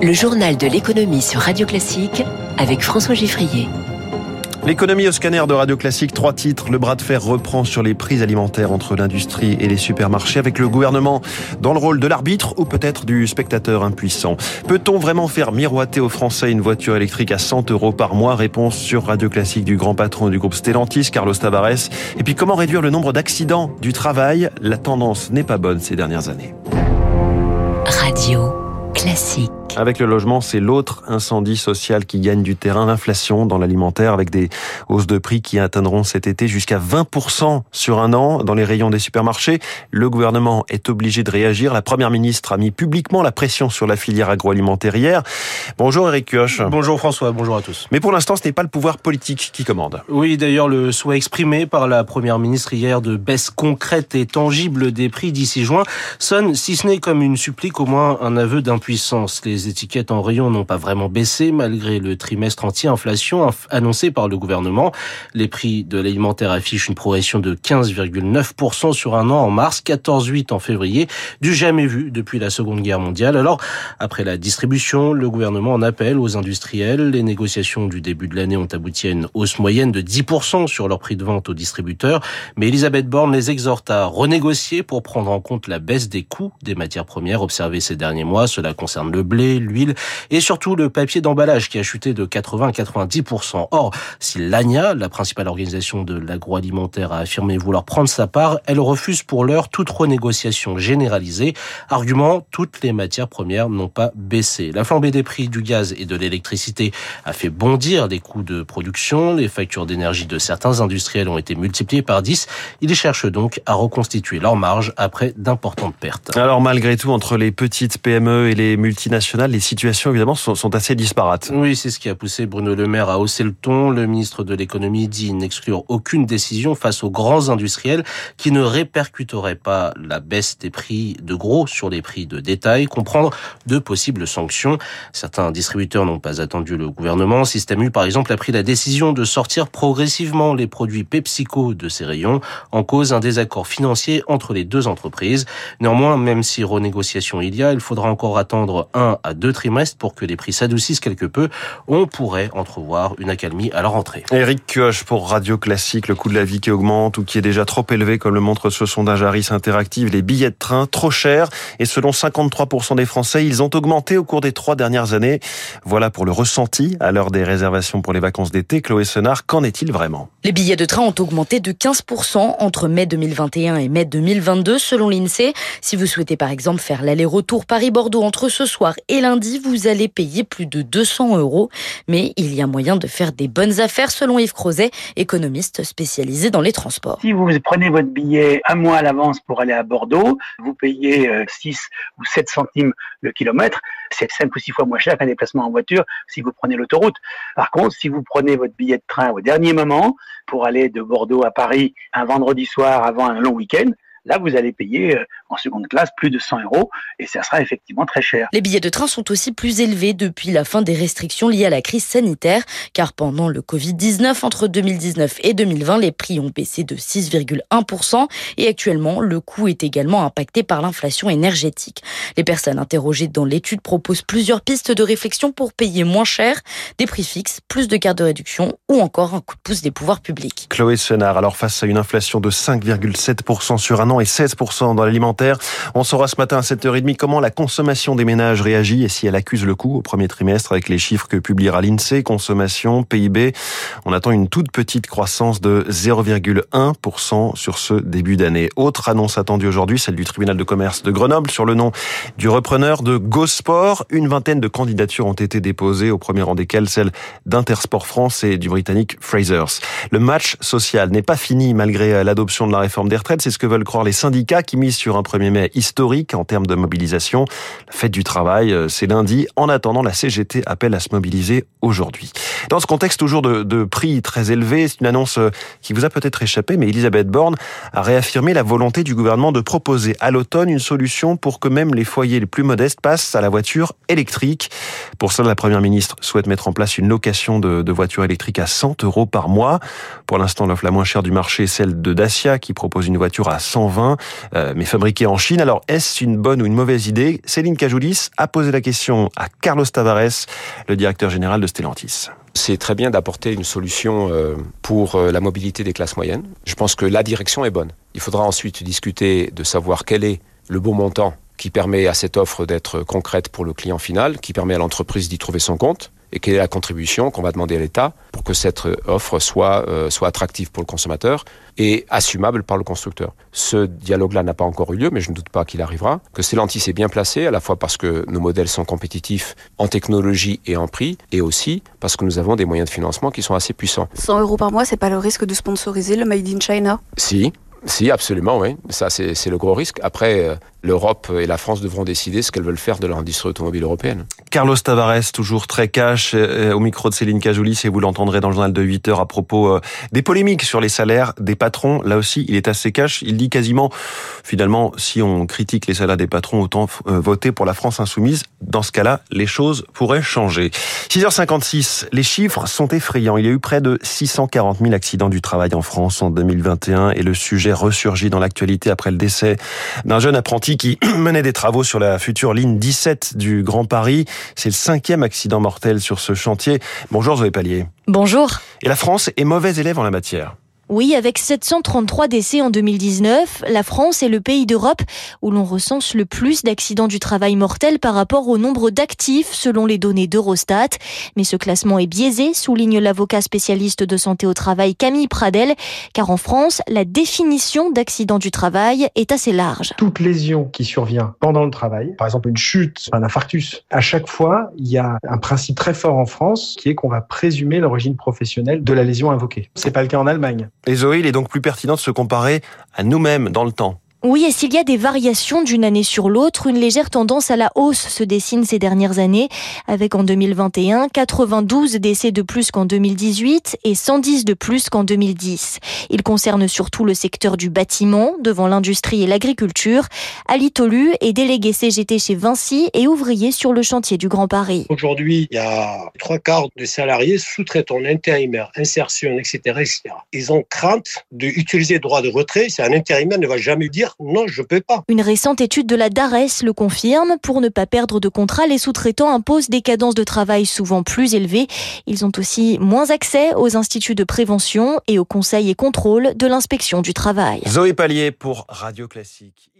Le journal de l'économie sur Radio Classique avec François Giffrier. L'économie au scanner de Radio Classique, trois titres. Le bras de fer reprend sur les prix alimentaires entre l'industrie et les supermarchés avec le gouvernement dans le rôle de l'arbitre ou peut-être du spectateur impuissant. Peut-on vraiment faire miroiter aux Français une voiture électrique à 100 euros par mois? Réponse sur Radio Classique du grand patron du groupe Stellantis, Carlos Tavares. Et puis comment réduire le nombre d'accidents du travail? La tendance n'est pas bonne ces dernières années. Radio Classique. Avec le logement, c'est l'autre incendie social qui gagne du terrain, l'inflation dans l'alimentaire, avec des hausses de prix qui atteindront cet été jusqu'à 20% sur un an dans les rayons des supermarchés. Le gouvernement est obligé de réagir. La première ministre a mis publiquement la pression sur la filière agroalimentaire hier. Bonjour Eric Kioch. Bonjour François, bonjour à tous. Mais pour l'instant, ce n'est pas le pouvoir politique qui commande. Oui, d'ailleurs, le souhait exprimé par la première ministre hier de baisse concrète et tangible des prix d'ici juin sonne, si ce n'est comme une supplique, au moins un aveu d'impuissance. Les les étiquettes en rayon n'ont pas vraiment baissé malgré le trimestre anti-inflation annoncé par le gouvernement. Les prix de l'alimentaire affichent une progression de 15,9% sur un an en mars, 14,8 en février, du jamais vu depuis la Seconde Guerre mondiale. Alors, après la distribution, le gouvernement en appelle aux industriels. Les négociations du début de l'année ont abouti à une hausse moyenne de 10% sur leur prix de vente aux distributeurs. Mais Elisabeth Borne les exhorte à renégocier pour prendre en compte la baisse des coûts des matières premières observées ces derniers mois. Cela concerne le blé, l'huile et surtout le papier d'emballage qui a chuté de 80 à 90%. Or, si l'ANIA, la principale organisation de l'agroalimentaire, a affirmé vouloir prendre sa part, elle refuse pour l'heure toute renégociation généralisée. Argument, toutes les matières premières n'ont pas baissé. La flambée des prix du gaz et de l'électricité a fait bondir les coûts de production. Les factures d'énergie de certains industriels ont été multipliées par 10. Ils cherchent donc à reconstituer leur marge après d'importantes pertes. Alors malgré tout, entre les petites PME et les multinationales, les situations évidemment sont, assez disparates. Oui, c'est ce qui a poussé Bruno Le Maire à hausser le ton. Le ministre de l'économie dit n'exclure aucune décision face aux grands industriels qui ne répercuteraient pas la baisse des prix de gros sur les prix de détail, comprendre de possibles sanctions. Certains distributeurs n'ont pas attendu le gouvernement. Système U, par exemple, a pris la décision de sortir progressivement les produits PepsiCo de ses rayons, en cause un désaccord financier entre les deux entreprises. Néanmoins, même si renégociation il y a, il faudra encore attendre un à deux trimestres pour que les prix s'adoucissent quelque peu, on pourrait entrevoir une accalmie à leur entrée. Eric Kioch pour Radio Classique, le coût de la vie qui augmente ou qui est déjà trop élevé comme le montre ce sondage Harris Interactive, les billets de train trop chers et selon 53% des Français, ils ont augmenté au cours des trois dernières années. Voilà pour le ressenti à l'heure des réservations pour les vacances d'été. Chloé Senard, qu'en est-il vraiment? Les billets de train ont augmenté de 15% entre mai 2021 et mai 2022 selon l'INSEE. Si vous souhaitez par exemple faire l'aller-retour Paris-Bordeaux entre ce soir et lundi, vous allez payer plus de 200 euros. Mais il y a moyen de faire des bonnes affaires selon Yves Crozet, économiste spécialisé dans les transports. Si vous prenez votre billet un mois à l'avance pour aller à Bordeaux, vous payez 6 euh, ou 7 centimes le kilomètre. C'est 5 ou 6 fois moins cher qu'un déplacement en voiture si vous prenez l'autoroute. Par contre, si vous prenez votre billet de train au dernier moment pour aller de Bordeaux à Paris un vendredi soir avant un long week-end, Là, vous allez payer euh, en seconde classe plus de 100 euros et ça sera effectivement très cher. Les billets de train sont aussi plus élevés depuis la fin des restrictions liées à la crise sanitaire, car pendant le Covid-19, entre 2019 et 2020, les prix ont baissé de 6,1% et actuellement, le coût est également impacté par l'inflation énergétique. Les personnes interrogées dans l'étude proposent plusieurs pistes de réflexion pour payer moins cher, des prix fixes, plus de cartes de réduction ou encore un coup de pouce des pouvoirs publics. Chloé Senard, alors face à une inflation de 5,7% sur un an, et 16% dans l'alimentaire. On saura ce matin à 7h30 comment la consommation des ménages réagit et si elle accuse le coup au premier trimestre avec les chiffres que publiera l'INSEE, consommation, PIB. On attend une toute petite croissance de 0,1% sur ce début d'année. Autre annonce attendue aujourd'hui, celle du tribunal de commerce de Grenoble sur le nom du repreneur de GoSport. Une vingtaine de candidatures ont été déposées, au premier rang desquelles celle d'Intersport France et du britannique Frasers. Le match social n'est pas fini malgré l'adoption de la réforme des retraites, c'est ce que veulent croire les syndicats qui misent sur un 1er mai historique en termes de mobilisation. La fête du travail, euh, c'est lundi. En attendant, la CGT appelle à se mobiliser aujourd'hui. Dans ce contexte toujours de, prix très élevés, c'est une annonce euh, qui vous a peut-être échappé, mais Elisabeth Borne a réaffirmé la volonté du gouvernement de proposer à l'automne une solution pour que même les foyers les plus modestes passent à la voiture électrique. Pour cela, la Première ministre souhaite mettre en place une location de, de voitures électriques à 100 euros par mois. Pour l'instant, l'offre la moins chère du marché est celle de Dacia qui propose une voiture à 120 2020, euh, mais en Chine. Alors, est-ce une bonne ou une mauvaise idée? Céline Cajoulis a posé la question à Carlos Tavares, le directeur général de Stellantis. C'est très bien d'apporter une solution euh, pour euh, la mobilité des classes moyennes. Je pense que la direction est bonne. Il faudra ensuite discuter de savoir quel est le bon montant qui permet à cette offre d'être concrète pour le client final, qui permet à l'entreprise d'y trouver son compte et quelle est la contribution qu'on va demander à l'État pour que cette offre soit, euh, soit attractive pour le consommateur et assumable par le constructeur? Ce dialogue-là n'a pas encore eu lieu, mais je ne doute pas qu'il arrivera. Que Stellantis est bien placé, à la fois parce que nos modèles sont compétitifs en technologie et en prix, et aussi parce que nous avons des moyens de financement qui sont assez puissants. 100 euros par mois, c'est pas le risque de sponsoriser le Made in China? Si, si, absolument, oui. Ça, c'est le gros risque. Après, euh, l'Europe et la France devront décider ce qu'elles veulent faire de leur industrie automobile européenne. Carlos Tavares, toujours très cash, euh, au micro de Céline Cajoulis, et vous l'entendrez dans le journal de 8 heures à propos euh, des polémiques sur les salaires des patrons. Là aussi, il est assez cash. Il dit quasiment, finalement, si on critique les salaires des patrons, autant euh, voter pour la France insoumise. Dans ce cas-là, les choses pourraient changer. 6h56, les chiffres sont effrayants. Il y a eu près de 640 000 accidents du travail en France en 2021 et le sujet ressurgit dans l'actualité après le décès d'un jeune apprenti qui menait des travaux sur la future ligne 17 du Grand Paris. C'est le cinquième accident mortel sur ce chantier. Bonjour Zoé Pallier. Bonjour. Et la France est mauvaise élève en la matière. Oui, avec 733 décès en 2019, la France est le pays d'Europe où l'on recense le plus d'accidents du travail mortels par rapport au nombre d'actifs selon les données d'Eurostat. Mais ce classement est biaisé, souligne l'avocat spécialiste de santé au travail Camille Pradel, car en France, la définition d'accident du travail est assez large. Toute lésion qui survient pendant le travail, par exemple une chute, un infarctus, à chaque fois, il y a un principe très fort en France qui est qu'on va présumer l'origine professionnelle de la lésion invoquée. C'est pas le cas en Allemagne. Et Zoé, il est donc plus pertinent de se comparer à nous-mêmes dans le temps. Oui, et s'il y a des variations d'une année sur l'autre, une légère tendance à la hausse se dessine ces dernières années, avec en 2021 92 décès de plus qu'en 2018 et 110 de plus qu'en 2010. Il concerne surtout le secteur du bâtiment, devant l'industrie et l'agriculture. Ali Tolu est délégué CGT chez Vinci et ouvrier sur le chantier du Grand Paris. Aujourd'hui, il y a trois quarts de salariés sous-traitants, intérimaires, insertion, etc.. Ils ont crainte d'utiliser le droit de retrait. C'est un intérimaire ne va jamais dire non, je peux pas. Une récente étude de la DARES le confirme. Pour ne pas perdre de contrat, les sous-traitants imposent des cadences de travail souvent plus élevées. Ils ont aussi moins accès aux instituts de prévention et aux conseils et contrôles de l'inspection du travail. Zoé Pallier pour Radio Classique.